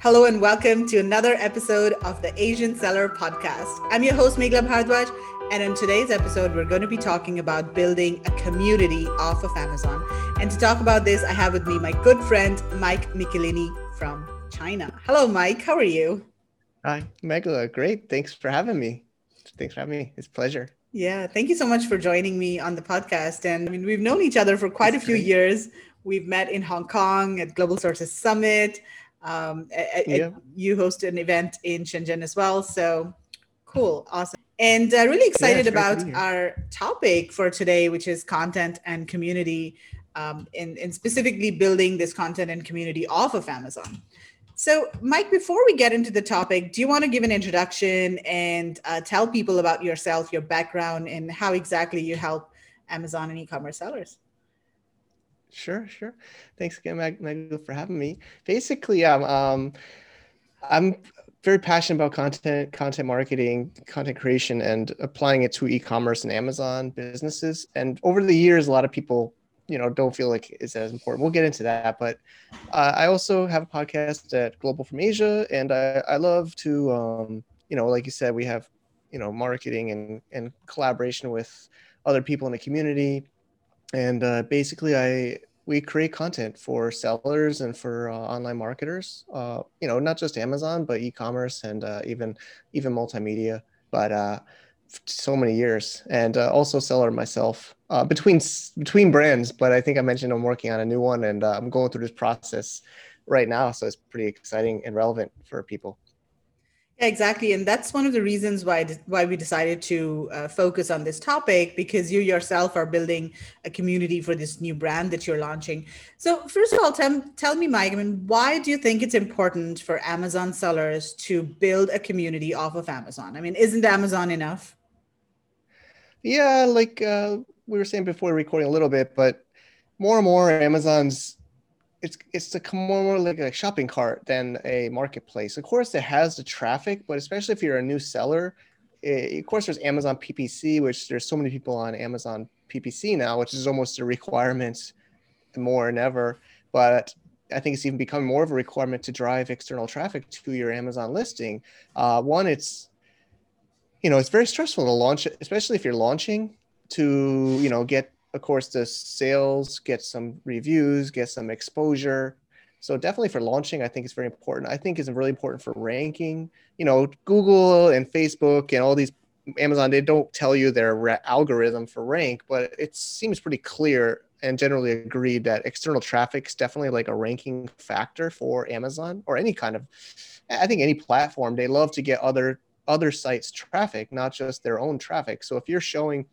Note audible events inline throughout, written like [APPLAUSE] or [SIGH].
Hello and welcome to another episode of the Asian Seller Podcast. I'm your host, Megla Bhardwaj, and in today's episode, we're going to be talking about building a community off of Amazon. And to talk about this, I have with me my good friend, Mike Michelini from China. Hello, Mike. How are you? Hi, Megla. Great. Thanks for having me. Thanks for having me. It's a pleasure. Yeah, thank you so much for joining me on the podcast. And I mean, we've known each other for quite That's a few great. years. We've met in Hong Kong at Global Sources Summit. Um, yeah. you hosted an event in Shenzhen as well. So cool, awesome. And uh, really excited yeah, about our topic for today, which is content and community, um, and, and specifically building this content and community off of Amazon. So, Mike, before we get into the topic, do you want to give an introduction and uh, tell people about yourself, your background, and how exactly you help Amazon and e commerce sellers? Sure, sure. Thanks again, Mag- for having me. Basically, um, um, I'm very passionate about content, content marketing, content creation, and applying it to e-commerce and Amazon businesses. And over the years, a lot of people, you know, don't feel like it's as important. We'll get into that, but uh, I also have a podcast at Global from Asia, and I, I love to, um, you know, like you said, we have, you know, marketing and and collaboration with other people in the community and uh, basically i we create content for sellers and for uh, online marketers uh, you know not just amazon but e-commerce and uh, even even multimedia. But uh, so many years. And uh, also seller myself between between brands but i think i mentioned i'm working on a new one and i'm going through this process right now so it's pretty exciting and relevant for people yeah, exactly, and that's one of the reasons why why we decided to uh, focus on this topic because you yourself are building a community for this new brand that you're launching. So, first of all, tell, tell me, Mike. I mean, why do you think it's important for Amazon sellers to build a community off of Amazon? I mean, isn't Amazon enough? Yeah, like uh, we were saying before recording a little bit, but more and more Amazon's it's it's a more like a shopping cart than a marketplace. Of course, it has the traffic, but especially if you're a new seller, it, of course, there's Amazon PPC, which there's so many people on Amazon PPC now, which is almost a requirement more than ever. But I think it's even become more of a requirement to drive external traffic to your Amazon listing. Uh, one, it's you know it's very stressful to launch, especially if you're launching to you know get of course, the sales, get some reviews, get some exposure. So definitely for launching, I think it's very important. I think it's really important for ranking. You know, Google and Facebook and all these Amazon, they don't tell you their algorithm for rank, but it seems pretty clear and generally agreed that external traffic is definitely like a ranking factor for Amazon or any kind of, I think any platform. They love to get other other sites traffic, not just their own traffic. So if you're showing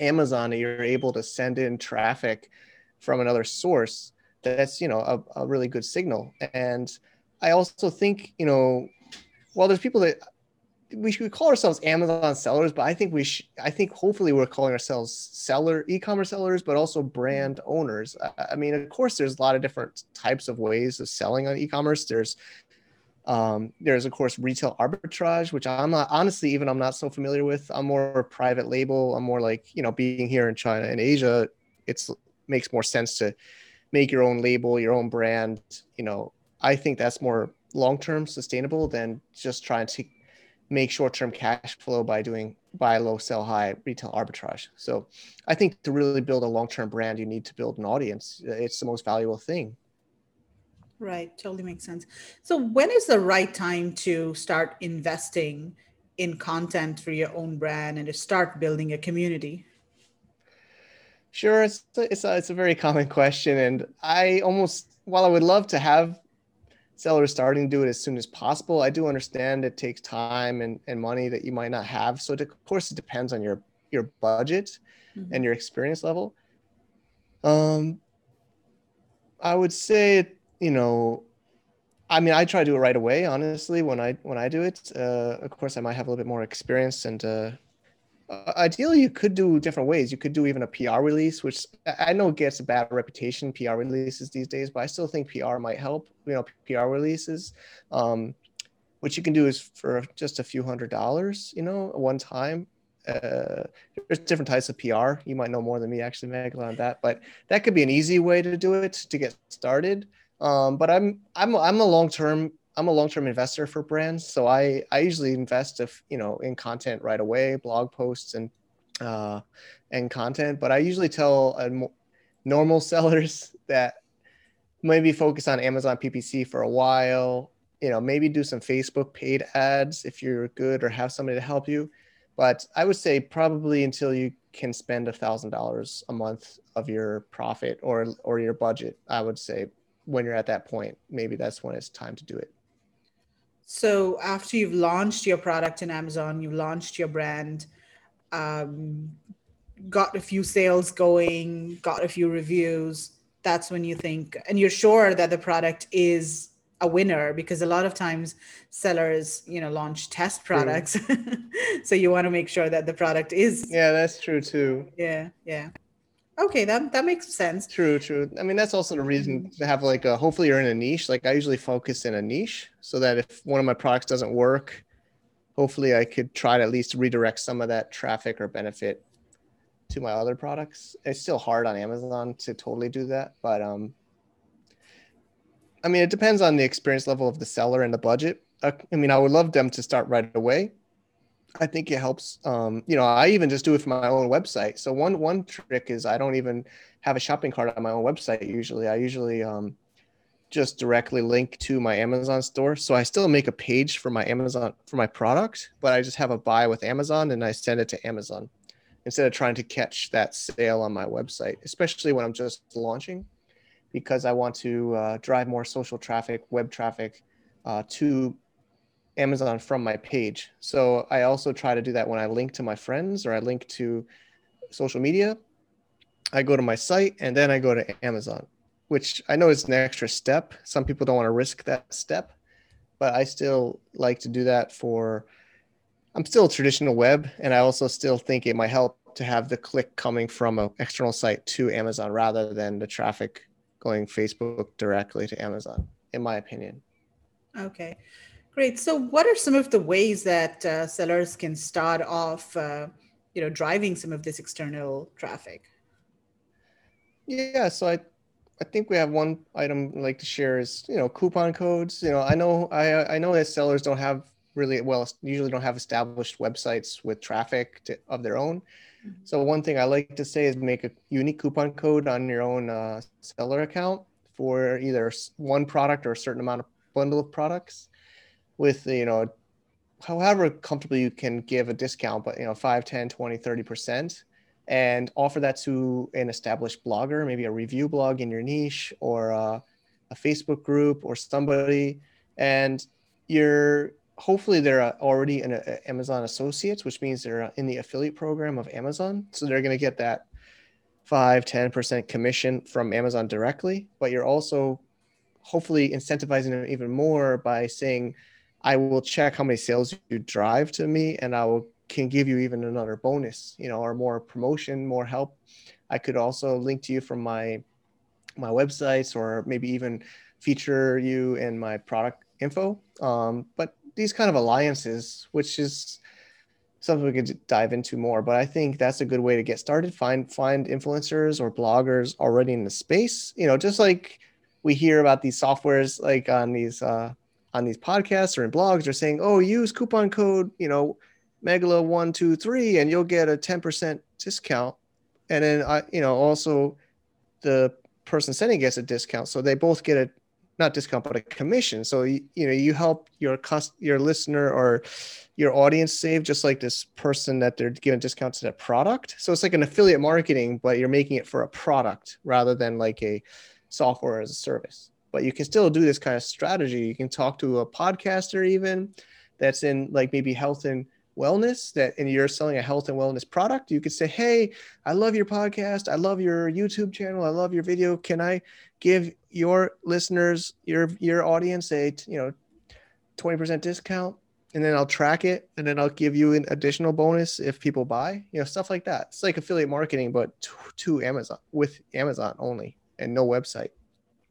Amazon that you're able to send in traffic from another source, that's you know a, a really good signal. And I also think you know, while there's people that we should call ourselves Amazon sellers, but I think we I think hopefully we're calling ourselves seller, e-commerce sellers, but also brand owners. I mean, of course, there's a lot of different types of ways of selling on e-commerce. There's um, there's of course retail arbitrage, which I'm not honestly even I'm not so familiar with. I'm more private label. I'm more like you know being here in China and Asia, it's makes more sense to make your own label, your own brand. You know, I think that's more long term sustainable than just trying to make short term cash flow by doing buy low, sell high retail arbitrage. So I think to really build a long term brand, you need to build an audience. It's the most valuable thing. Right, totally makes sense. So, when is the right time to start investing in content for your own brand and to start building a community? Sure, it's a, it's a, it's a very common question, and I almost while I would love to have sellers starting to do it as soon as possible, I do understand it takes time and, and money that you might not have. So, of course, it depends on your your budget mm-hmm. and your experience level. Um, I would say you know, I mean, I try to do it right away. Honestly, when I when I do it, uh, of course, I might have a little bit more experience, and uh, uh, ideally, you could do different ways. You could do even a PR release, which I know gets a bad reputation. PR releases these days, but I still think PR might help. You know, PR releases. Um, what you can do is for just a few hundred dollars, you know, one time. Uh, there's different types of PR. You might know more than me, actually, Meg, on that. But that could be an easy way to do it to get started. Um, but I'm I'm I'm a long term I'm a long-term investor for brands, so I I usually invest if you know in content right away, blog posts and uh, and content. But I usually tell uh, normal [LAUGHS] sellers that maybe focus on Amazon PPC for a while. You know, maybe do some Facebook paid ads if you're good or have somebody to help you. But I would say probably until you can spend a thousand dollars a month of your profit or or your budget, I would say when you're at that point, maybe that's when it's time to do it. So after you've launched your product in Amazon, you've launched your brand, um, got a few sales going, got a few reviews. That's when you think, and you're sure that the product is a winner because a lot of times sellers, you know, launch test products. [LAUGHS] so you want to make sure that the product is. Yeah, that's true too. Yeah, yeah. Okay, that that makes sense. True, true. I mean, that's also the reason to have like a. Hopefully, you're in a niche. Like I usually focus in a niche, so that if one of my products doesn't work, hopefully I could try to at least redirect some of that traffic or benefit to my other products. It's still hard on Amazon to totally do that, but um, I mean, it depends on the experience level of the seller and the budget. Uh, I mean, I would love them to start right away, I think it helps. Um, you know, I even just do it for my own website. So one one trick is I don't even have a shopping cart on my own website. Usually, I usually um, just directly link to my Amazon store. So I still make a page for my Amazon for my product, but I just have a buy with Amazon and I send it to Amazon instead of trying to catch that sale on my website, especially when I'm just launching, because I want to uh, drive more social traffic, web traffic uh, to Amazon from my page. So I also try to do that when I link to my friends or I link to social media. I go to my site and then I go to Amazon, which I know is an extra step. Some people don't want to risk that step, but I still like to do that for I'm still a traditional web and I also still think it might help to have the click coming from an external site to Amazon rather than the traffic going Facebook directly to Amazon, in my opinion. Okay. Great. So, what are some of the ways that uh, sellers can start off, uh, you know, driving some of this external traffic? Yeah. So I, I think we have one item I'd like to share is you know coupon codes. You know, I know I I know that sellers don't have really well usually don't have established websites with traffic to, of their own. Mm-hmm. So one thing I like to say is make a unique coupon code on your own uh, seller account for either one product or a certain amount of bundle of products with you know however comfortable you can give a discount but you know 5 10 20 30% and offer that to an established blogger maybe a review blog in your niche or a, a facebook group or somebody. And you're hopefully they're already in a, amazon associates which means they're in the affiliate program of amazon. So they're going to get that 5 10% commission from amazon directly but you're also hopefully incentivizing them even more by saying I will check how many sales you drive to me and I will can give you even another bonus, you know, or more promotion, more help. I could also link to you from my my websites or maybe even feature you in my product info. Um, but these kind of alliances, which is something we could dive into more, but I think that's a good way to get started. Find find influencers or bloggers already in the space. You know, just like we hear about these softwares like on these uh, on these podcasts or in blogs are saying, oh, use coupon code, you know, Megala one, two, three, and you'll get a 10% discount. And then I, you know, also the person sending gets a discount. So they both get a not discount, but a commission. So you, you know, you help your cost your listener or your audience save just like this person that they're giving discounts to their product. So it's like an affiliate marketing, but you're making it for a product rather than like a software as a service but you can still do this kind of strategy. You can talk to a podcaster even that's in like maybe health and wellness that and you're selling a health and wellness product. You could say hey i love your podcast. I love your youtube channel. I love your video. Can i give your listeners your your audience a you know 20% discount? And then i'll track it and then i'll give you an additional bonus if people buy you know stuff like that. It's like affiliate marketing but to, to amazon with amazon only and no website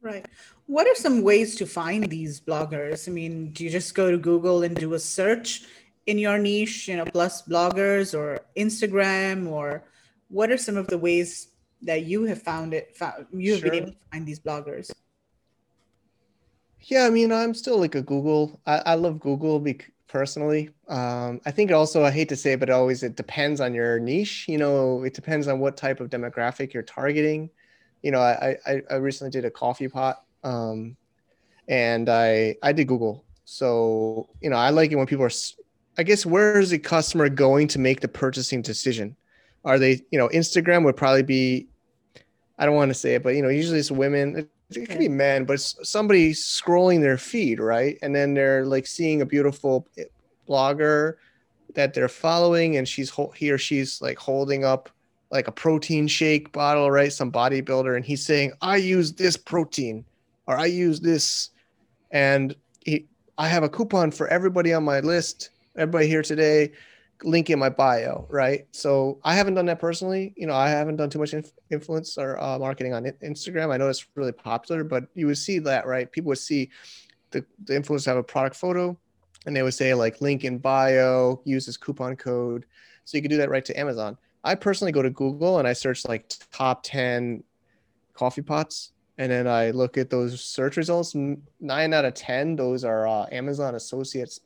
right what are some ways to find these bloggers? I mean, do you just go to Google and do a search in your niche, you know, plus bloggers or Instagram, or what are some of the ways that you have found it? Found, you've sure. been able to find these bloggers. Yeah, I mean, I'm still like a Google. I, I love Google because personally. Um, I think also I hate to say, it, but always it depends on your niche. You know, it depends on what type of demographic you're targeting. You know, I I, I recently did a coffee pot, um, and I I did Google. So you know, I like it when people are. I guess where is the customer going to make the purchasing decision? Are they, you know, Instagram would probably be. I don't want to say it, but you know, usually it's women it could be men, but somebody scrolling their feed, right? And then they're like seeing a beautiful eh, blogger that they're following, and she's he or she's like holding up like a protein shake bottle, right? Some bodybuilder, and he's saying, "I use this protein," or "I use this," and he, I have a coupon for everybody on my list, everybody here today link in my bio, right? So I haven't done that personally. You know, I haven't done too much inf- influence or uh, marketing on Instagram. I know it's really popular, but you would see that, right? People would see the, the influencer have a product photo and they would say like link in bio, use this coupon code. So you could do that right to Amazon. I personally go to Google and I search like top 10 coffee pots. And then I look at those search results. Nine out of 10, those are uh, Amazon associates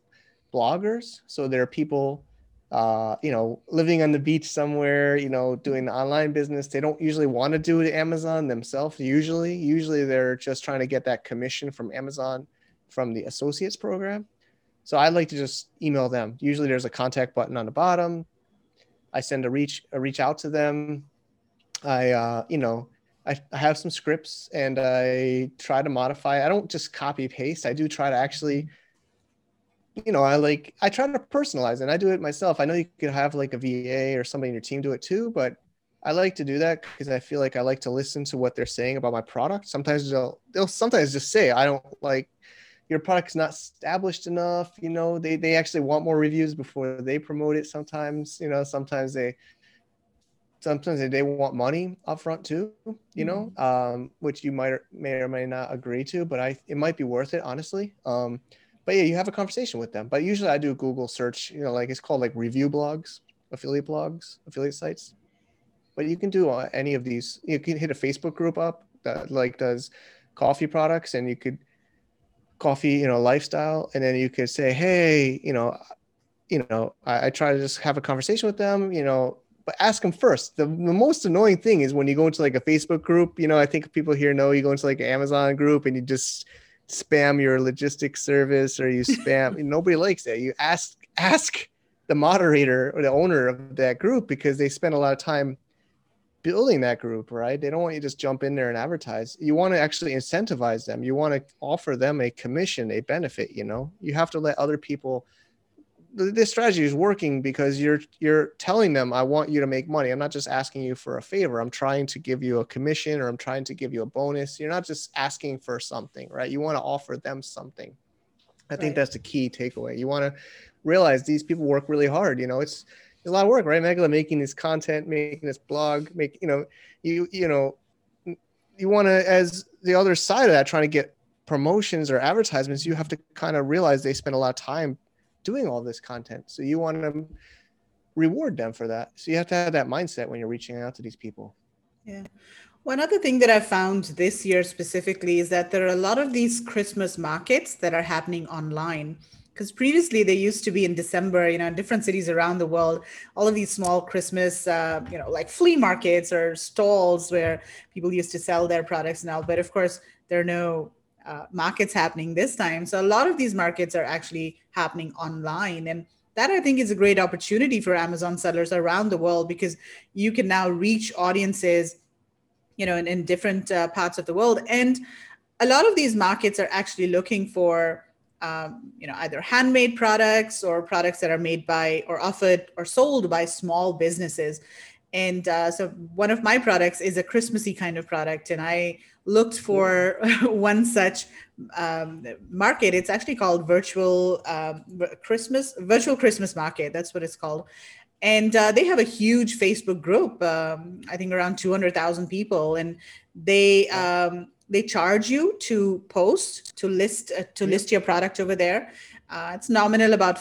bloggers. So there are people uh, you know, living on the beach somewhere, you know, doing the online business. They don't usually want to do Amazon themselves. Usually, usually they're just trying to get that commission from Amazon from the associates program. So I like to just email them. Usually there's a contact button on the bottom. I send a reach a reach out to them. I uh, you know, I, I have some scripts and I try to modify. I don't just copy paste. I do try to actually you know, I like I try to personalize and I do it myself. I know you could have like a VA or somebody in your team do it too, but I like to do that because I feel like I like to listen to what they're saying about my product. Sometimes they'll they'll sometimes just say I don't like your product's not established enough. You know, they they actually want more reviews before they promote it. Sometimes, you know, sometimes they sometimes they they want money upfront too. You know, mm-hmm. um, which you might or, may or may not agree to, but I it might be worth it honestly. Um, but yeah, you have a conversation with them. But usually I do a Google search, you know, like it's called like review blogs, affiliate blogs, affiliate sites. But you can do uh, any of these. You can hit a Facebook group up that like does coffee products, and you could coffee, you know, lifestyle, and then you could say, hey, you know, you know, I, I try to just have a conversation with them, you know, but ask them first. The, the most annoying thing is when you go into like a Facebook group, you know, I think people here know you go into like an Amazon group and you just spam your logistics service or you [LAUGHS] spam nobody likes that you ask ask the moderator or the owner of that group because they spend a lot of time building that group right they don't want you to just jump in there and advertise you want to actually incentivize them you want to offer them a commission a benefit you know you have to let other people this strategy is working because you're you're telling them I want you to make money. I'm not just asking you for a favor. I'm trying to give you a commission or I'm trying to give you a bonus. You're not just asking for something, right? You want to offer them something. I right. think that's the key takeaway. You want to realize these people work really hard. You know, it's, it's a lot of work, right? Megala making this content, making this blog, make you know, you you know, you want to as the other side of that, trying to get promotions or advertisements, you have to kind of realize they spend a lot of time doing all this content. So you want to reward them for that. So you have to have that mindset when you're reaching out to these people. Yeah. One other thing that I found this year specifically is that there are a lot of these Christmas markets that are happening online. Because previously they used to be in December, you know, in different cities around the world, all of these small Christmas, uh, you know, like flea markets or stalls where people used to sell their products now. But of course, there are no uh, markets happening this time. So a lot of these markets are actually happening online. And that I think is a great opportunity for Amazon sellers around the world because you can now reach audiences, you know, in, in different uh, parts of the world. And a lot of these markets are actually looking for, um, you know, either handmade products or products that are made by or offered or sold by small businesses. And uh, so one of my products is a Christmassy kind of product, and I looked for [LAUGHS] one such um, market. It's actually called Virtual um, Christmas Virtual Christmas Market. That's what it's called, and uh, they have a huge Facebook group. Um, I think around two hundred thousand people, and they um, they charge you to post to list uh, to list your product over there. Uh, it's nominal about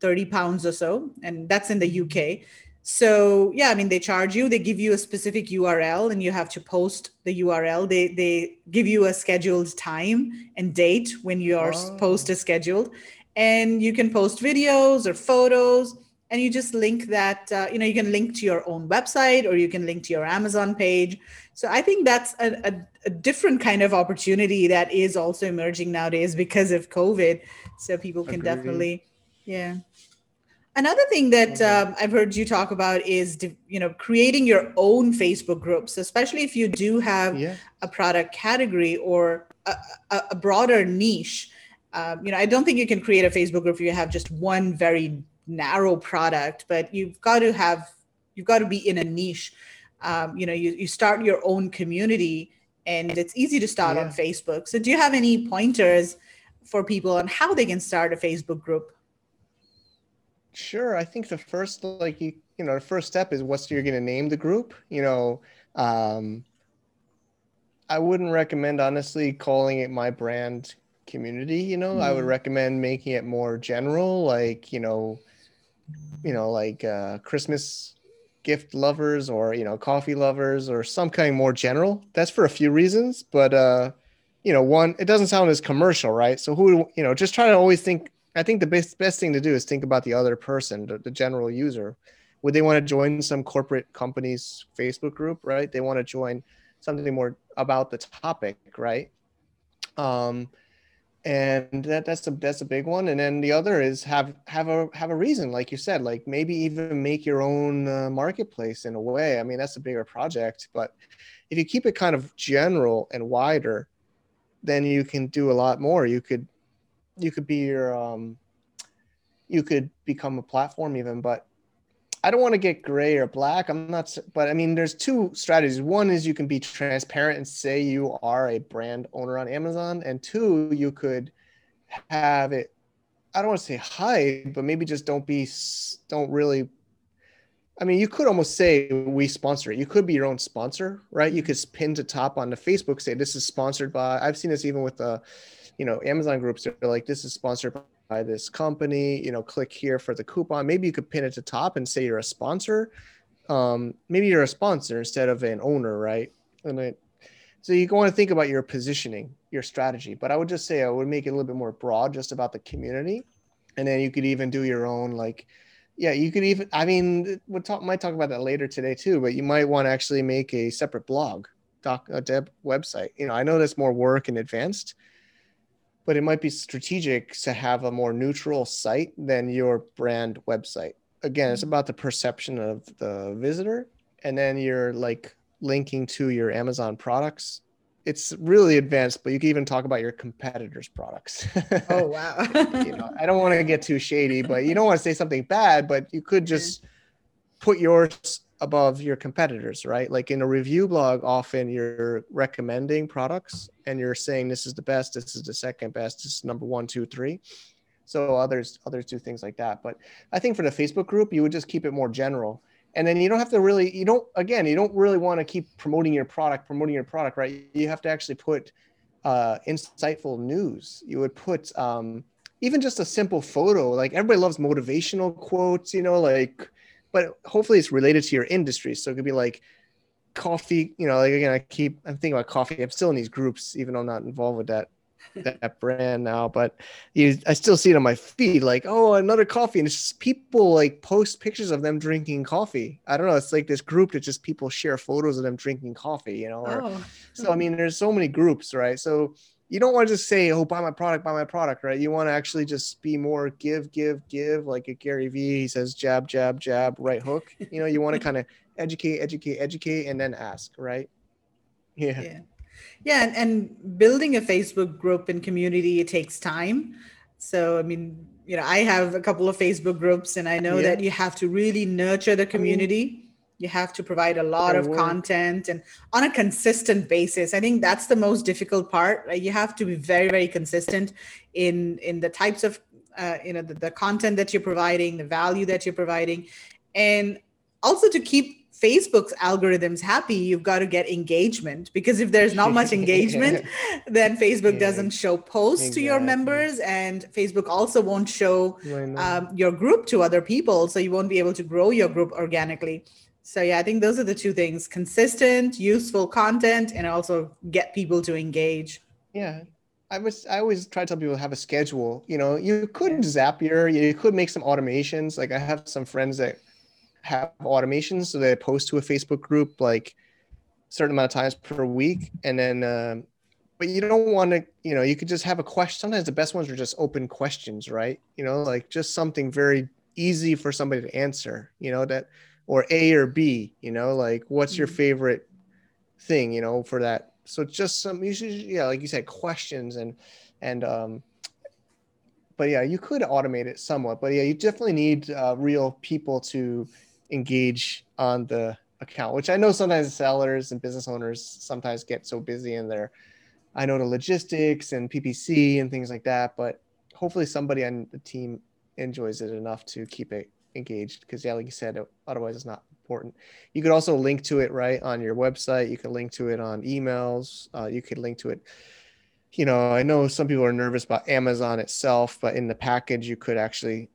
thirty pounds or so, and that's in the UK. so yeah i mean they charge you they give you a specific url and you have to post the url they they give you a scheduled time and date when your oh. post is scheduled and you can post videos or photos and you just link that uh, you know you can link to your own website or you can link to your amazon page so i think that's a, a, a different kind of opportunity that is also emerging nowadays because of covid so people can Agreed. definitely yeah Another thing that um, I've heard you talk about is, you know, creating your own Facebook groups, especially if you do have yeah. a product category or a, a, a broader niche. Um, you know, I don't think you can create a Facebook group if you have just one very narrow product, but you've got to have, you've got to be in a niche. Um, you know, you, you start your own community and it's easy to start yeah. on Facebook. So do you have any pointers for people on how they can start a Facebook group? Sure. I think the first, like you, you know, the first step is what you're going to name the group. You know, um, I wouldn't recommend honestly calling it my brand community. You know, mm. I would hmm. recommend making it more general, like you know, you know, like uh, Christmas gift lovers or you know, coffee lovers or some kind more general. That's for a few reasons, but uh, you know, one, it doesn't sound as commercial, right? So who, you know, just try to always think I think the best best thing to do is think about the other person, the, the general user. Would they want to join some corporate company's Facebook group, right? They want to join something more about the topic, right? Um, and that that's a that's a big one. And then the other is have have a have a reason, like you said, like maybe even make your own uh, marketplace in a way. I mean, that's a bigger project, but if you keep it kind of general and wider, then you can do a lot more. You could you could be your um, you could become a platform even, but I don't want to get gray or black. I'm not, but I mean, there's two strategies. One is you can be transparent and say you are a brand owner on Amazon, and two, you could have it. I don't want to say hide, but maybe just don't be, don't really. I mean, you could almost say we sponsor it. You could be your own sponsor, right? You could pin to top on the Facebook, say this is sponsored by. I've seen this even with the you know, Amazon groups They're like, this is sponsored by this company, you know, click here for the coupon. Maybe you could pin it to top and say you're a sponsor. Um, maybe you're a sponsor instead of an owner, right? And it, so you want to think about your positioning, your strategy. But I would just say I would make it a little bit more broad, just about the community, and then you could even do your own like, yeah, you could even. I mean, we'll talk might talk about that later today too. But you might want to actually make a separate blog, doc, a deb website. You know, I know that's more work and advanced, but it might be strategic to have a more neutral site than your brand website. Again, it's mm-hmm. about the perception of the visitor, and then you're like linking to your Amazon products. It's really advanced, but you can even talk about your competitors' products. [LAUGHS] oh wow! you know, I don't want to get too shady, but you don't want to say something bad, but you could just put yours above your competitors, right? Like in a review blog, often you're recommending products and you're saying this is the best, this is the second best, this is number one, two, three. So others others do things like that. But I think for the Facebook group, you would just keep it more general. And then you don't have to really, you don't again, you don't really want to keep promoting your product, promoting your product, right? You have to actually put uh, insightful news. You would put um, even just a simple photo. Like everybody loves motivational quotes, you know, like but hopefully it's related to your industry. So it could be like coffee, you know, like again, I keep I'm thinking about coffee. I'm still in these groups, even though I'm not involved with that [LAUGHS] that brand now, but you I still see it on my feed, like, oh, another coffee. And it's just people like post pictures of them drinking coffee. I don't know. It's like this group that just people share photos of them drinking coffee, you know. Or, oh. So I hmm. mean, there's so many groups, right? So you don't want to just say, "Oh, buy my product, buy my product," right? You want to actually just be more give, give, give, like a Gary Vee. He says, "Jab, jab, jab, right hook." You know, you want to kind of [LAUGHS] educate, educate, educate, and then ask, right? Yeah. Yeah. Yeah, and, and building a Facebook group and community it takes time. So, I mean, you know, I have a couple of Facebook groups, and I know yeah. that you have to really nurture the community you have to provide a lot of content and on a consistent basis i think that's the most difficult part right? you have to be very very consistent in in the types of uh, you know the, the content that you're providing the value that you're providing and also to keep Facebook's algorithms happy, you've got to get engagement because if there's not much [LAUGHS] engagement, then Facebook yeah. doesn't show posts exactly. to your members, and Facebook also won't show um, your group to other people, so you won't be able to grow your group organically. So yeah, I think those are the two things: consistent, useful content, and also get people to engage. Yeah, I was I always try to tell people have a schedule. You know, you could Zapier, you could make some automations. Like I have some friends that have automations so they post to a Facebook group like a certain amount of times per week, and then. Um, but you don't want to, you know, you could just have a question. Sometimes the best ones are just open questions, right? You know, like just something very easy for somebody to answer. You know that, or A or B. You know, like what's your mm-hmm. favorite thing? You know, for that so just some usually yeah like you said questions and and um but yeah you could automate it somewhat but yeah you definitely need uh, real people to engage on the account which i know sometimes sellers and business owners sometimes get so busy in their i know the logistics and ppc and things like that but hopefully somebody on the team enjoys it enough to keep it engaged because yeah like you said otherwise it's not important. You could also link to it right on your website. You could link to it on emails. Uh, you could link to it. You know, I know some people are nervous about Amazon itself, but in the package, you could actually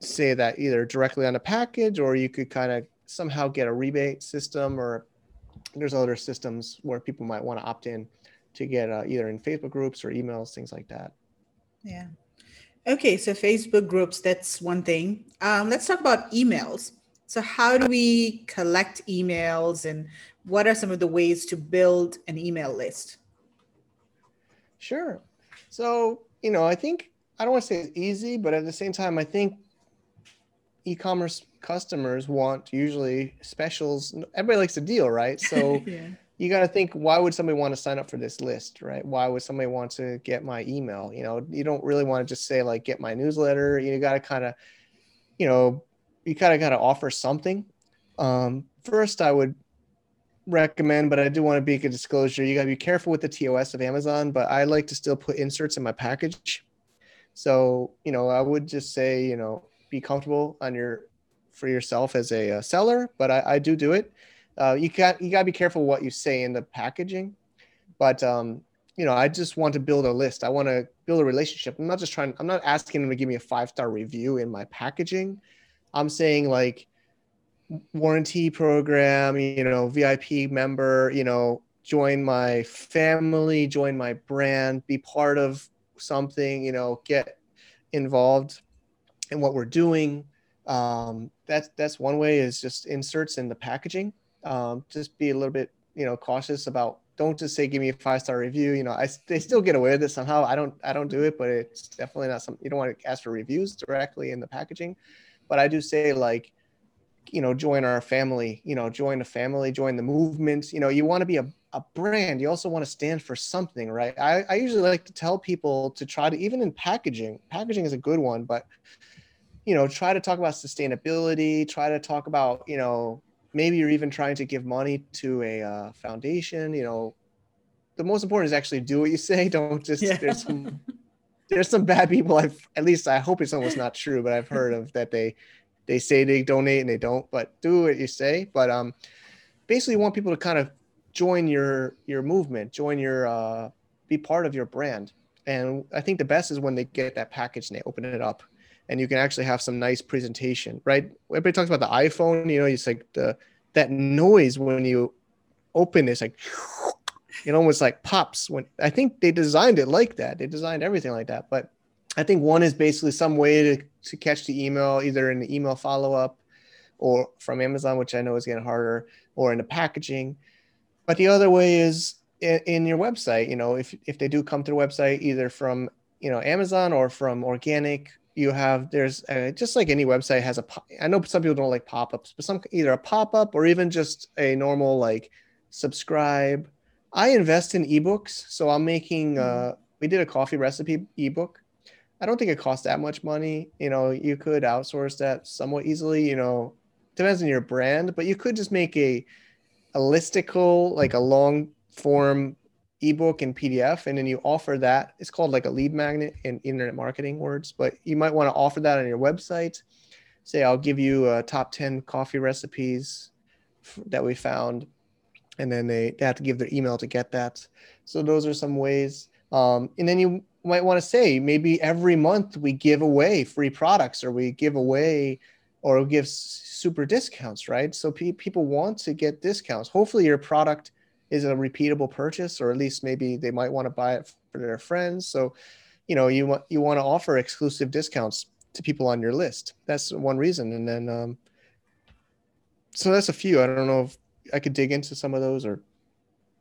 say that either directly on the package or you could kind of somehow get a rebate system or there's other systems where people might want to opt in to get uh, either in Facebook groups or emails, things like that. Yeah. Okay, so Facebook groups, that's one thing. Um, let's talk about emails. So, how do we collect emails and what are some of the ways to build an email list? Sure. So, you know, I think I don't want to say it's easy, but at the same time, I think e commerce customers want usually specials. Everybody likes a deal, right? So, [LAUGHS] yeah. You got to think why would somebody want to sign up for this list, right? Why would somebody want to get my email? You know, you don't really want to just say, like, get my newsletter. You got to kind of, you know, you kind of got to offer something. Um, first, I would recommend, but I do want to make a disclosure. You got to be careful with the TOS of Amazon, but I like to still put inserts in my package. So, you know, I would just say, you know, be comfortable on your for yourself as a, a seller, but I, I, do do it. Uh, you got you got to be careful what you say in the packaging, but um, you know, I just want to build a list. I want to build a relationship. I'm not just trying. I'm not asking them to give me a five star review in my packaging. I'm saying like warranty program, you know, VIP member, you know, join my family, join my brand, be part of something, you know, get involved in what we're doing. Um, that's that's one way is just inserts in the packaging. Um, just be a little bit, you know, cautious about. Don't just say give me a five star review. You know, I they still get away with it somehow. I don't I don't do it, but it's definitely not something you don't want to ask for reviews directly in the packaging but I do say like, you know, join our family, you know, join the family, join the movement. You know, you want to be a, a brand. You also want to stand for something, right? I, I usually like to tell people to try to, even in packaging, packaging is a good one, but, you know, try to talk about sustainability, try to talk about, you know, maybe you're even trying to give money to a uh, foundation, you know, the most important is actually do what you say. [LAUGHS] Don't just, yeah. there's some, there's some bad people. I've at least I hope it's almost not true, but I've heard of that they they say they donate and they don't, but do what you say. But um, basically, you want people to kind of join your your movement, join your uh, be part of your brand. And I think the best is when they get that package and they open it up, and you can actually have some nice presentation, right? Everybody talks about the iPhone, you know, it's like the that noise when you open it's like it almost like pops when I think they designed it like that. They designed everything like that. But I think one is basically some way to, to catch the email, either in the email follow up or from Amazon, which I know is getting harder, or in the packaging. But the other way is in, in your website. You know, if if they do come to the website, either from you know Amazon or from organic, you have there's a, just like any website has a. I know some people don't like pop ups, but some either a pop up or even just a normal like subscribe I invest in ebooks, so I'm making. Mm-hmm. Uh, we did a coffee recipe ebook. I don't think it costs that much money. You know, you could outsource that somewhat easily. You know, depends on your brand, but you could just make a a listicle, like a long form ebook in PDF, and then you offer that. It's called like a lead magnet in internet marketing words, but you might want to offer that on your website. Say, I'll give you a top 10 coffee recipes that we found and then they, they have to give their email to get that so those are some ways um, and then you might want to say maybe every month we give away free products or we give away or give super discounts right so pe- people want to get discounts hopefully your product is a repeatable purchase or at least maybe they might want to buy it for their friends. So you know you want you want to offer exclusive discounts to people on your list. That's one reason and then um, so that's a few. I don't know if i could dig into some of those or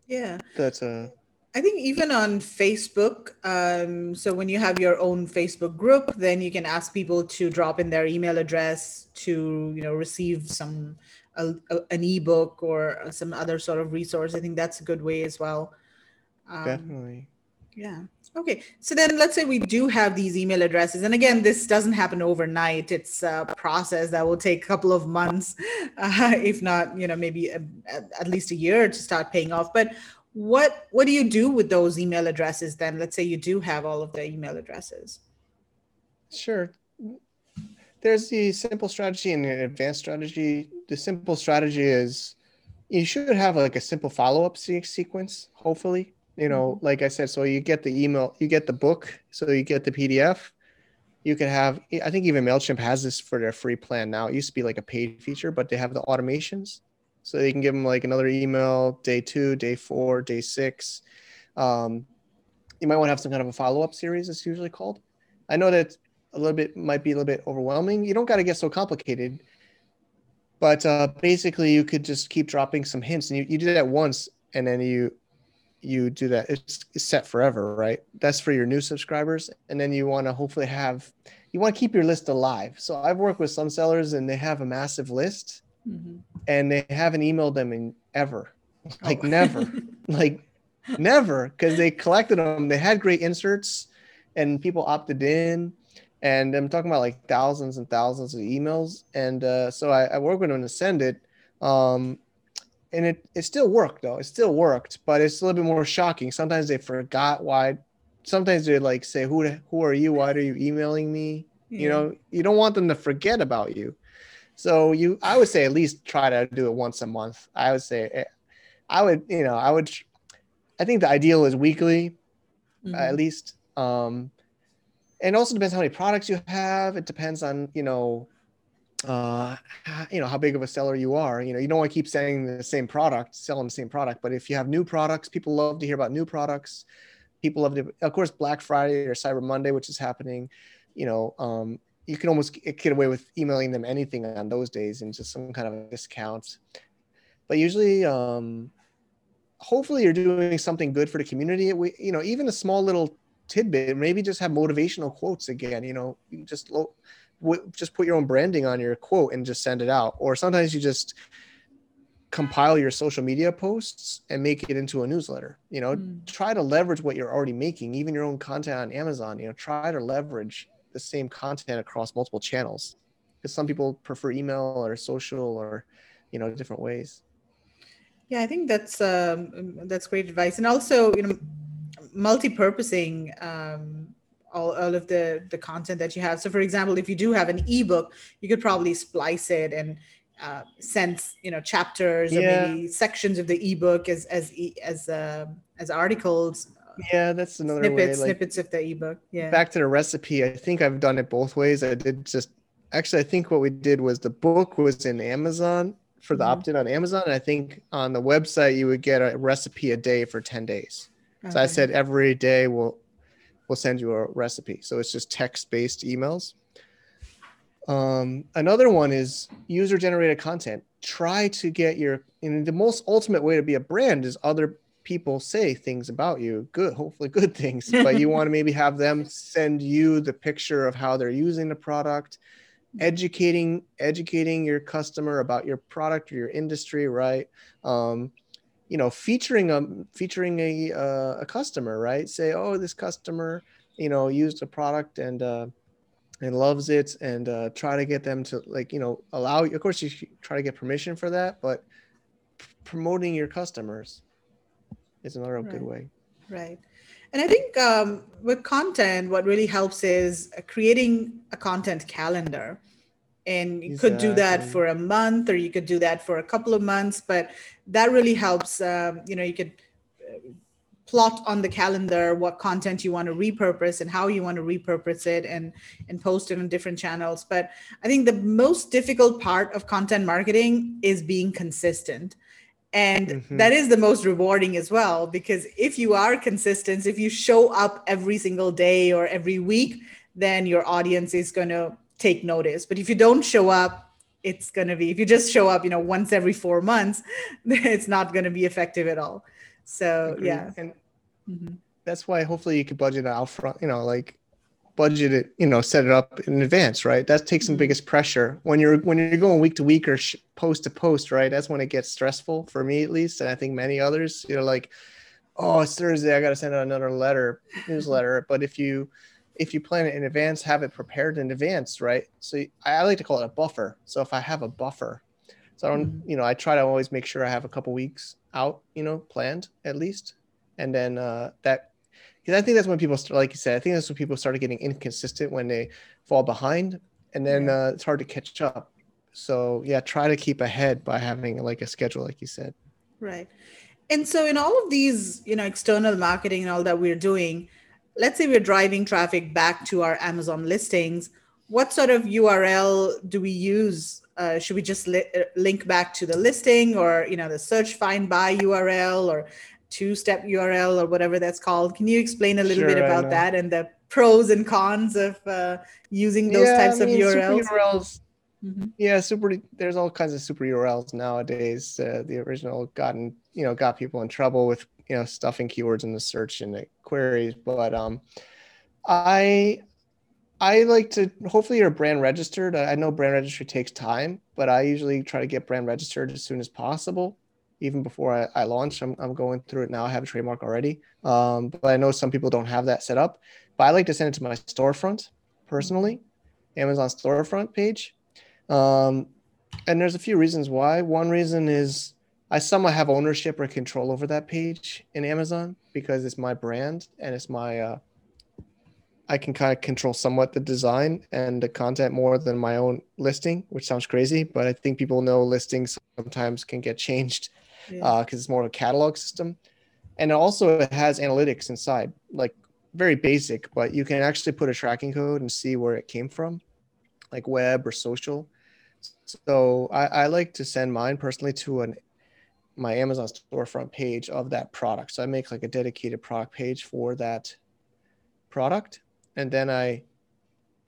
yeah. that's a I think even on Facebook, um, so when you have your own Facebook group, then you can ask people to drop in their email address to, you know, receive some a, a, an ebook or some other sort of resource. I think that's a good way as well. Um, Definitely. Yeah. Okay. So then let's say we do have these email addresses. And again, this doesn't happen overnight. It's a process that will take a couple of months, [LAUGHS] uh, if not, you know, maybe a, a, at least a year to start paying off. But what what do you do with those email addresses then let's say you do have all of the email addresses sure there's the simple strategy and the advanced strategy the simple strategy is you should have like a simple follow-up sequence hopefully you know mm-hmm. like i said so you get the email you get the book so you get the pdf you can have i think even mailchimp has this for their free plan now it used to be like a paid feature but they have the automations so you can give them like another email day two, day four, day six. Um, you might want to have some kind of a follow up series, it's usually called. I know that a little bit might be a little bit overwhelming. You don't got to get so complicated. But uh, basically, you could just keep dropping some hints, and you, you do that once, and then you you do that. It's, it's set forever, right? That's for your new subscribers, and then you want to hopefully have you want to keep your list alive. So I've worked with some sellers, and they have a massive list, mm-hmm. and they haven't emailed them in ever, [LAUGHS] like oh. never, like never, because they collected them. They had great inserts, and people opted in. And I'm talking about like thousands and thousands of emails. And uh, so I, I work with them to send it. Um, and it, it still worked though. It still worked, but it's a little bit more shocking. Sometimes they forgot why. Sometimes they like say, "Who who are you? Why are you emailing me?" Yeah. You know, you don't want them to forget about you. So you, I would say at least try to do it once a month. I would say, eh, I would, you know, I would, I think the ideal is weekly, mm-hmm. at least. Um, and also depends how many products you have. It depends on, you know, uh, you know, how big of a seller you are. You know, you don't want to keep selling the same product, selling the same product. But if you have new products, people love to hear about new products. People love to, of course, Black Friday or Cyber Monday, which is happening. You know, um, you can almost get away with emailing them anything on those days and just some kind of discounts. But usually, um, hopefully, you're doing something good for the community. We, you know, even a small little tidbit, maybe just have motivational quotes again. You know, you just lo- w- just put your own branding on your quote and just send it out. Or sometimes you just compile your social media posts and make it into a newsletter. You know, mm. try to leverage what you're already making, even your own content on Amazon. You know, try to leverage the same content across multiple channels because some people prefer email or social or you know different ways yeah i think that's um, that's great advice and also you know multi-purposing um, all, all of the the content that you have. So for example if you do have an ebook you could probably splice it and uh, send you know chapters yeah. or maybe sections of the ebook as as as uh, as articles yeah that's another snippets way, like, snippets of the ebook. Yeah. Back to the recipe i think i've done it both ways. I did just actually i think what we did was the book was in amazon for the mm-hmm. opt-in on amazon. And i think on the website you would get a recipe a day for 10 days okay. so i said every day we'll we'll send you a recipe. So it's just text-based emails. Um, another one is user generated content. Try to get your and the most ultimate way to be a brand is other people say things about you. Good hopefully good things but you want to maybe have them send you the picture of how they're using the product. Educating educating your customer about your product or your industry right? Um, you know featuring a featuring a uh, a customer right say oh this customer you know used a product and uh, and loves it and uh, try to get them to like you know allow of course you try to get permission for that but promoting your customers is another right. good way. Right. And I think um, with content, what really helps is creating a content calendar. And you exactly. could do that for a month or you could do that for a couple of months but that really helps um, you know you could uh, plot on the calendar what content you want to repurpose and how you want to repurpose it and and post it on different channels but i think the most difficult part of content marketing is being consistent and mm-hmm. that is the most rewarding as well because if you are consistent if you show up every single day or every week then your audience is going to take notice but if you don't show up it's going to be if you just show up you know once every 4 months [LAUGHS] it's not going to be effective at all so Agreed. yeah and mm-hmm. that's why hopefully you could budget out front you know like budget it you know set it up in advance right that takes some mm-hmm. biggest pressure when you're when you're going week to week or sh- post to post right that's when it gets stressful for me at least and i think many others you're like oh it's thursday i got to send out another letter newsletter but if you if you plan it in advance have it prepared in advance right so i like to call it a buffer so if i have a buffer so i don't mm-hmm. you know i try to always make sure i have a couple weeks out you know planned at least and then uh that because I think that's when people start, like you said, I think that's when people started getting inconsistent when they fall behind, and then uh, it's hard to catch up. So yeah, try to keep ahead by having like a schedule, like you said. Right, and so in all of these, you know, external marketing and all that we're doing, let's say we're driving traffic back to our Amazon listings. What sort of URL do we use? Uh, should we just li- uh, link back to the listing, or you know, the search find by URL, or two-step URL or whatever that's called. Can you explain a little sure, bit about that and the pros and cons of uh, using those yeah, types I mean, of URLs? URLs mm-hmm. Yeah, super. There's all kinds of super URLs nowadays. Uh, the original gotten you know got people in trouble with you know stuffing keywords in the search and the queries, but um, I I like to hopefully you're brand registered. I know brand registry takes time, but I usually try to get brand registered as soon as possible even before I, I launch. I'm, I'm going through it now. I have a trademark already. Um, but I know some people don't have that set up. But I like to send it to my storefront personally, Amazon storefront page. Um, and there's a few reasons why. One reason is I somehow have ownership or control over that page in Amazon because it's my brand and it's my uh, I can kind of control somewhat the design and the content more than my own listing, which sounds crazy, but I think people know listings sometimes can get changed because yeah. uh, it's more of a catalog system. And also it has analytics inside, like very basic, but you can actually put a tracking code and see where it came from, like web or social. So I, I like to send mine personally to an my Amazon storefront page of that product. So I make like a dedicated product page for that product, and then I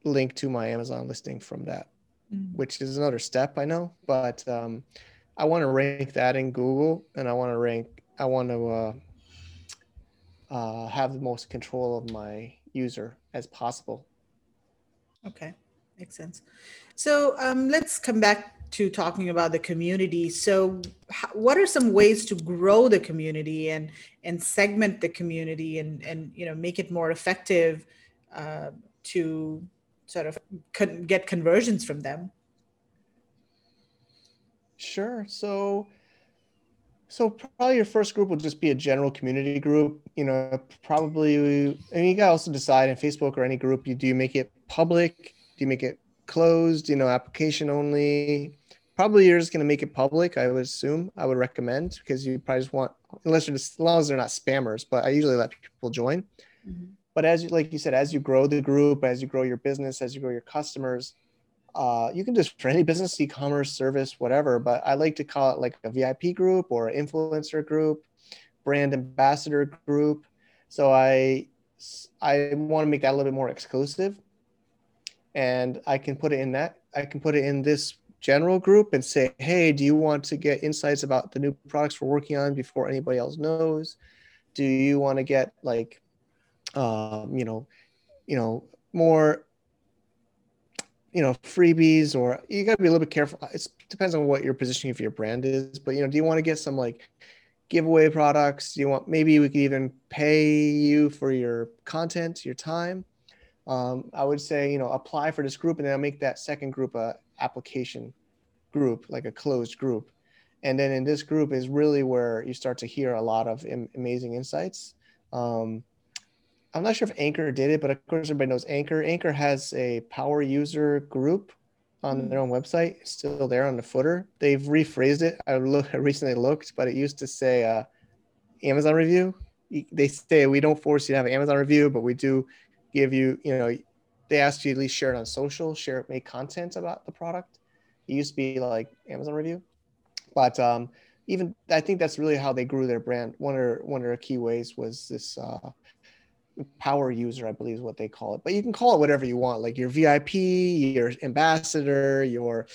link to my Amazon listing from that, mm-hmm. which is another step I know, but um, I want to rank that in Google, and I want to rank. I want to uh, uh, have the most control of my user as possible. Okay, makes sense. So um, let's come back to talking about the community. So, what are some ways to grow the community and and segment the community and and you know make it more effective uh, to sort of con- get conversions from them? Sure. So, so probably your first group will just be a general community group. You know, probably, and you gotta also decide in Facebook or any group you do you make it public? Do you make it closed? You know, application only. Probably you're just going to make it public. I would assume. I would recommend because you probably just want, unless you're just, as long as they're not spammers. But I usually let people join. Mm-hmm. But as you, like you said, as you grow the group, as you grow your business, as you grow your customers, uh, you can just for any business, e-commerce, service, whatever. But I like to call it like a VIP group or influencer group, brand ambassador group. So I I want to make that a little bit more exclusive, and I can put it in that. I can put it in this general group and say, hey, do you want to get insights about the new products we're working on before anybody else knows? Do you want to get like, um, you know, you know, more you know freebies or you got to be a little bit careful it depends on what your positioning for your brand is but you know do you want to get some like giveaway products do you want maybe we could even pay you for your content your time um, i would say you know apply for this group and then i'll make that second group a application group like a closed group and then in this group is really where you start to hear a lot of amazing insights um, I'm not sure if Anker did it, but of course everybody knows Anker. Anker has a power user group on mm. their own website. It's still there on the footer. They've rephrased it. I, look, [LAUGHS] I recently looked, but it used to say uh, Amazon review. They say we don't force you to have an Amazon review, but we do give you, you know, they ask you at least share it on social, share it, make content about the product. It used to be like Amazon review, but um, even I think that's really how they grew their brand. One of one of their key ways was this uh, power user, I believe is what they call it. But you can call it whatever you want, like your VIP, your ambassador, your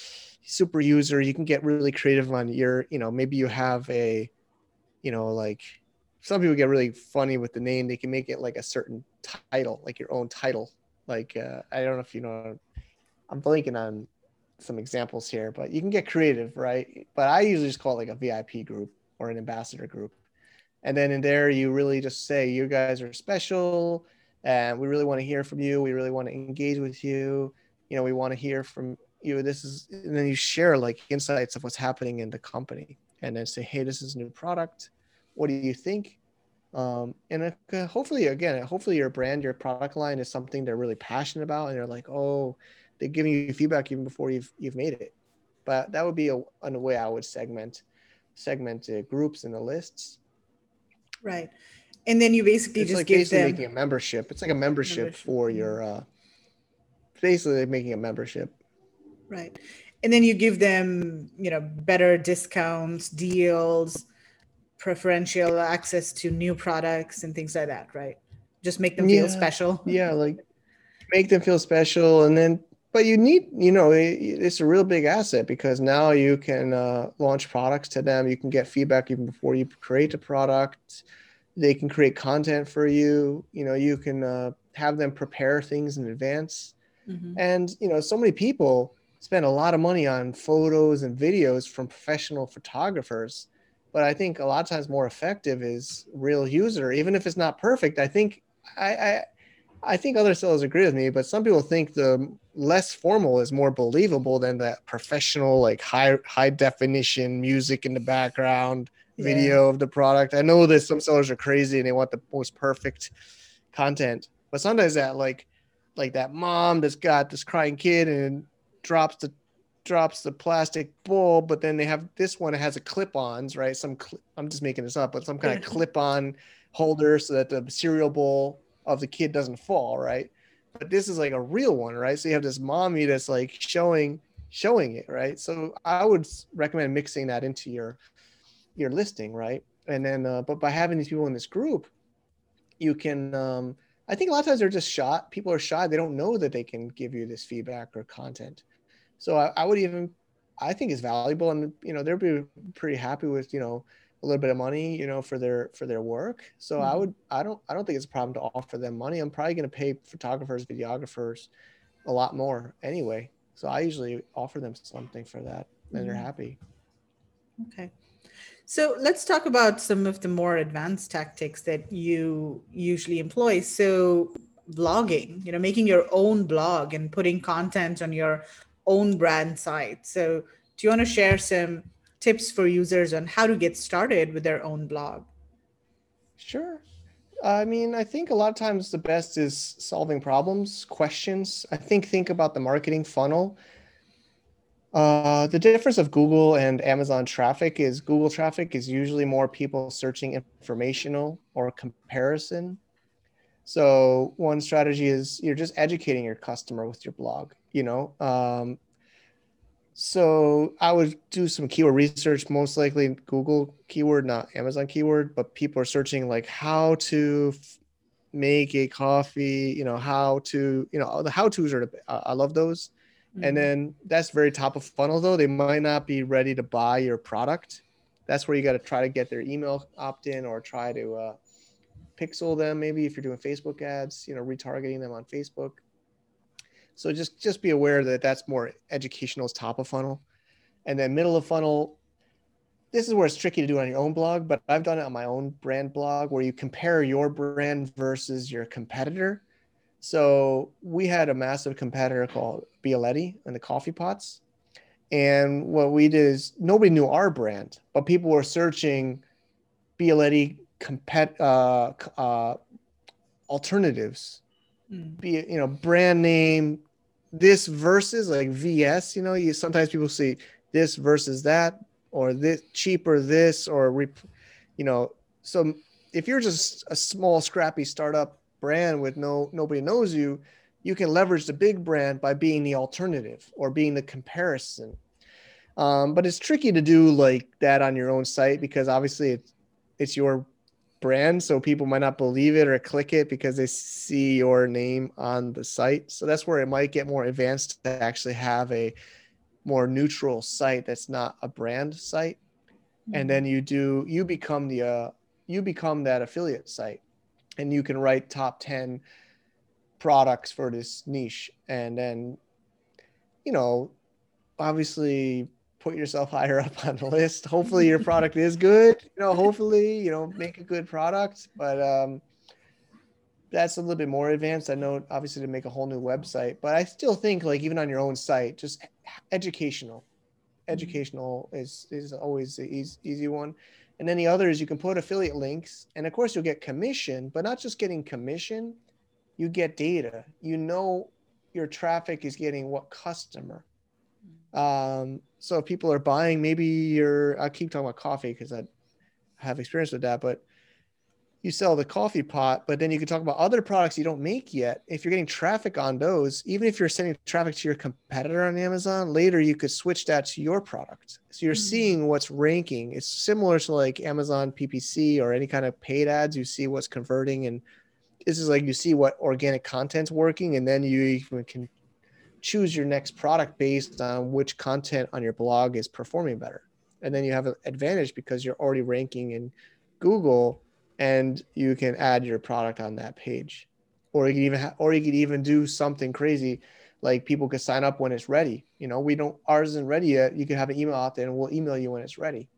super user. You can get really creative on your, you know, maybe you have a, you know, like some people get really funny with the name. They can make it like a certain title, like your own title. Like uh, I don't know if you know, I'm blanking on some examples here, but you can get creative, right? But I usually just call it like a VIP group or an ambassador group and then in there, you really just say, you guys are special and we really want to hear from you. We really want to engage with you. You know, we want to hear from you. This is, and then you share like insights of what's happening in the company and then say, hey, this is a new product. What do you think? Um, and hopefully, again, hopefully your brand, your product line is something they're really passionate about. And they're like, oh, they're giving you feedback even before you've, you've made it. But that would be a, a way I would segment segment uh, groups in the lists Right. And then you basically it's just like give basically them making a membership. It's like a membership, membership. for your uh basically making a membership. Right. And then you give them, you know, better discounts, deals, preferential access to new products and things like that, right? Just make them feel yeah. special. Yeah, like make them feel special and then but you need you know it's a real big asset because now you can uh, launch products to them you can get feedback even before you create a product they can create content for you you know you can uh, have them prepare things in advance mm-hmm. and you know so many people spend a lot of money on photos and videos from professional photographers but i think a lot of times more effective is real user even if it's not perfect i think I, I I think other sellers agree with me, but some people think the less formal is more believable than that professional, like high high definition music in the background yeah. video of the product. I know that some sellers are crazy and they want the most perfect content, but sometimes that like like that mom that's got this crying kid and drops the drops the plastic bowl, but then they have this one It has a clip-ons, right? Some cl- I'm just making this up, but some kind of clip-on holder so that the cereal bowl of the kid doesn't fall, right? But this is like a real one, right? So you have this mommy that's like showing showing it, right? So I would recommend mixing that into your your listing, right? And then, uh, but by having these people in this group, you can. Um, I think a lot of times they're just shot. People are shy. They don't know that they can give you this feedback or content. So I, I would even, I think it's valuable, and you know they'd be pretty happy with you know a little bit of money, you know, for their for their work. So mm-hmm. I would I don't I don't think it's a problem to offer them money. I'm probably going to pay photographers, videographers a lot more anyway. So I usually offer them something for that and mm-hmm. they're happy. Okay. So let's talk about some of the more advanced tactics that you usually employ. So blogging, you know, making your own blog and putting content on your own brand site. So do you want to share some tips for users on how to get started with their own blog? Sure. I mean, I think a lot of times the best is solving problems, questions. I think think about the marketing funnel. Uh, the difference of Google and Amazon traffic is Google traffic is usually more people searching informational or comparison. So one strategy is you're just educating your customer with your blog. You know, um, so I would do some keyword research, most likely Google keyword, not Amazon keyword, but people are searching like how to f- make a coffee, you know, how to, you know, the how to's are, I love those. Mm-hmm. And then that's very top of funnel though. They might not be ready to buy your product. That's where you got to try to get their email opt in or try to uh, pixel them. Maybe if you're doing Facebook ads, you know, retargeting them on Facebook so just just be aware that that's more educational as top of funnel, and then middle of funnel. This is where it's tricky to do on your own blog, but I've done it on my own brand blog where you compare your brand versus your competitor. So we had a massive competitor called Bialetti and the coffee pots. And what we did is nobody knew our brand, but people were searching Bialetti compet, uh, uh, alternatives, mm. be you know brand name this versus like vs you know you sometimes people see this versus that or this cheaper this or you know so if you're just a small scrappy startup brand with no nobody knows you you can leverage the big brand by being the alternative or being the comparison. Um, but it's tricky to do like that on your own site because obviously it's it's your brand so people might not believe it or click it because they see your name on the site. So that's where it might get more advanced to actually have a more neutral site that's not a brand site. Mm-hmm. and then you do you become the uh, you become that affiliate site. And you can write top 10 products for this niche. And then you know obviously put yourself higher up on the list. Hopefully your product is good. You know, hopefully, you know, make a good product. But um that's a little bit more advanced. I know obviously to make a whole new website, but I still think like even on your own site, just educational. Educational is is always the easy, easy one. And then the other is you can put affiliate links, and of course you'll get commission, but not just getting commission, you get data. You know your traffic is getting what customer. Um, so if people are buying, maybe you're, I keep talking about coffee because I have experience with that, but you sell the coffee pot, but then you can talk about other products you don't make yet. If you're getting traffic on those, even if you're sending traffic to your competitor on Amazon, later you could switch that to your product. So you're mm-hmm. seeing what's ranking. It's similar to like Amazon PPC or any kind of paid ads. You see what's converting, and this is like you see what organic content's working, and then you even can choose your next product based on which content on your blog is performing better. And then you have an advantage because you're already ranking in Google and you can add your product on that page. Or you can even ha- or you could even do something crazy like people could sign up when it's ready. You know, we don't ours isn't ready yet. You can have an email out there and we'll email you when it's ready.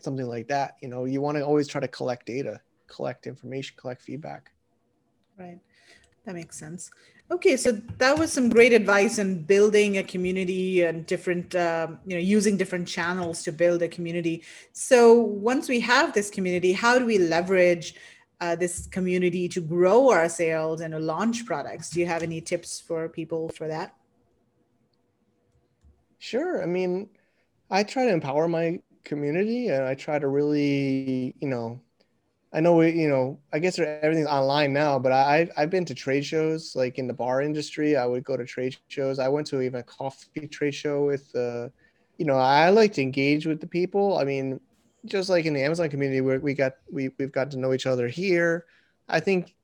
Something like that. You know, you want to always try to collect data, collect information, collect feedback. Right. That makes sense. Okay, so that was some great advice in building a community and different, um, you know, using different channels to build a community. So once we have this community, how do we leverage uh, this community to grow our sales and to launch products? Do you have any tips for people for that? Sure. I mean, I try to empower my community and I try to really, you know, I know we, you know, I guess everything's online now, but I I've been to trade shows like in the bar industry. I would go to trade shows. I went to even a coffee trade show with, uh, you know, I like to engage with the people. I mean, just like in the Amazon community where we got we we've got to know each other here. I think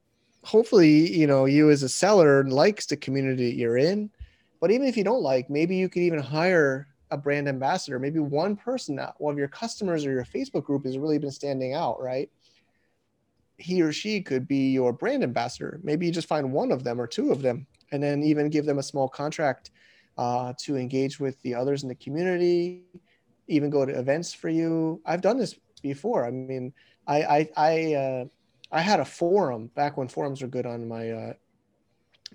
hopefully, you know, you as a seller likes the community you're in. But even if you don't like, maybe you could even hire a brand ambassador. Maybe one person, that one of your customers or your Facebook group has really been standing out, right? He or she could be your brand ambassador. Maybe you just find one of them or two of them, and then even give them a small contract uh, to engage with the others in the community. Even go to events for you. I've done this before. I mean, I I I, uh, I had a forum back when forums were good on my uh,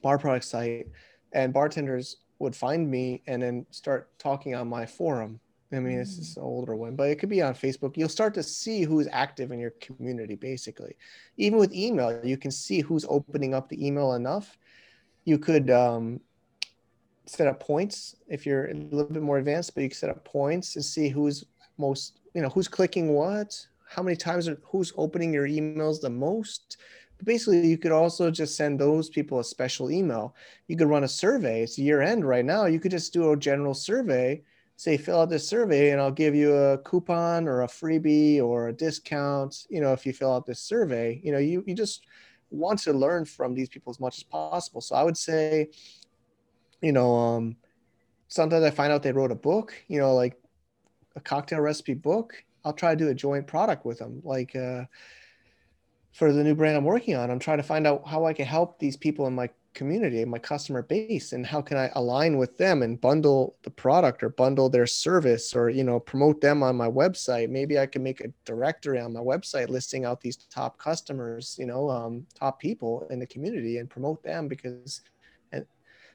bar product site, and bartenders would find me and then start talking on my forum I mean, this is an older one, but it could be on Facebook. You'll start to see who's active in your community, basically. Even with email, you can see who's opening up the email enough. You could um, set up points if you're a little bit more advanced, but you can set up points and see who's most, you know, who's clicking what, how many times, are, who's opening your emails the most. But basically, you could also just send those people a special email. You could run a survey. It's year end right now. You could just do a general survey say fill out this survey and I'll give you a coupon or a freebie or a discount, you know, if you fill out this survey, you know, you, you just want to learn from these people as much as possible. So I would say, you know, um, sometimes I find out they wrote a book, you know, like a cocktail recipe book. I'll try to do a joint product with them. Like, uh, for the new brand I'm working on, I'm trying to find out how I can help these people in my community, my customer base, and how can I align with them and bundle the product or bundle their service or you know promote them on my website. Maybe I can make a directory on my website listing out these top customers, you know, um, top people in the community and promote them because and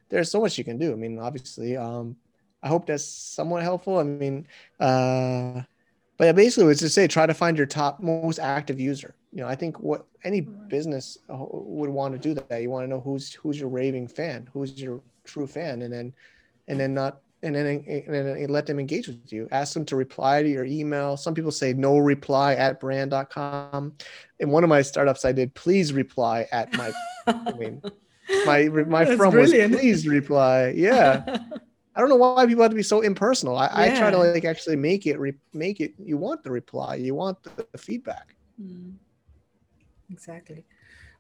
there's so much you can do. I mean, obviously, um, I hope that's somewhat helpful. I mean, uh, but yeah, basically, it's to say try to find your top most active user. You know, I think what any business uh, would want to do that. You want to know who's who's your raving fan, who's your true fan and then and then not and then, and then let them engage with you. Ask them to reply to your email. Some people say no reply at brand.com in one of my startups i did please reply at my i mean my my [LAUGHS] That's from brilliant. was please reply. Yeah [LAUGHS] I don't know why people have to be so impersonal. I, yeah. I try to like actually make it re- make it. You want the reply. You want the, the feedback. Mm. Exactly.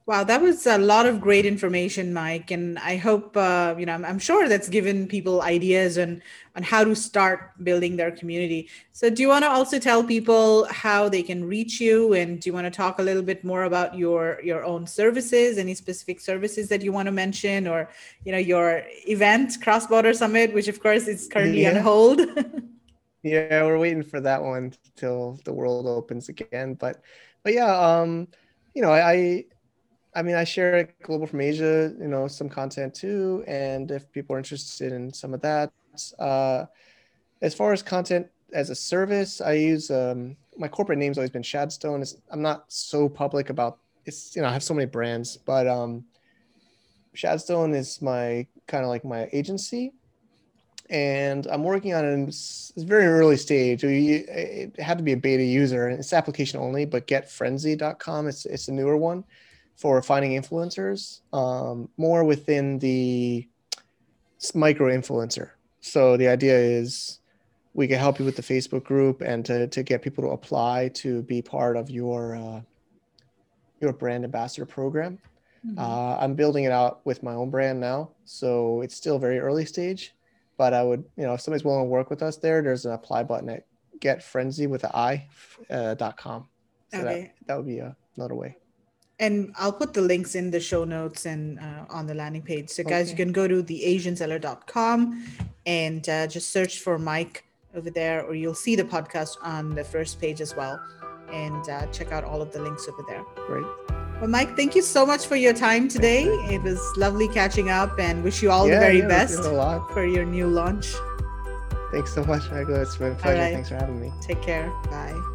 Wow, that was a lot of great information, Mike, and I hope uh, you know. I'm, I'm, sure that's given people ideas on on how to start building their community. So, do you want to also tell people how they can reach you, and do you want to talk a little bit more about your your own services, any specific services that you want to mention, or you know your event, Cross Border Summit, which of course is currently yeah. on hold. [LAUGHS] yeah, we're waiting for that one till the world opens again, but but yeah, um, you know, I I mean, I share Global from Asia, you know, some content too. And if people are interested in some of that, uh, as far as content as a service, I use um, my corporate name's always been Shadstone. It's, I'm not so public about it's, you know, I have so many brands, but um, Shadstone is my kind of like my agency. And I'm working on it. It's very early stage. It had to be a beta user, and it's application only. But GetFrenzi.com, it's it's a newer one for finding influencers, um, more within the micro influencer. So the idea is we can help you with the Facebook group and to, to get people to apply to be part of your uh, your brand ambassador program. Mm-hmm. Uh, I'm building it out with my own brand now, so it's still very early stage. But I would, you know, if somebody's willing to work with us there, there's an apply button at getfrenzi with an i uh, dot com. So okay. that, that would be another way and I'll put the links in the show notes and uh, on the landing page. So, guys, okay. you can go to theasianseller.com and uh, just search for Mike over there, or you'll see the podcast on the first page as well. And uh, check out all of the links over there. Great. Well, Mike, thank you so much for your time today. It was lovely catching up and wish you all yeah, the very yeah, best for your new launch. Thanks so much, Michael. It's been a pleasure. Right. Thanks for having me. Take care. Bye.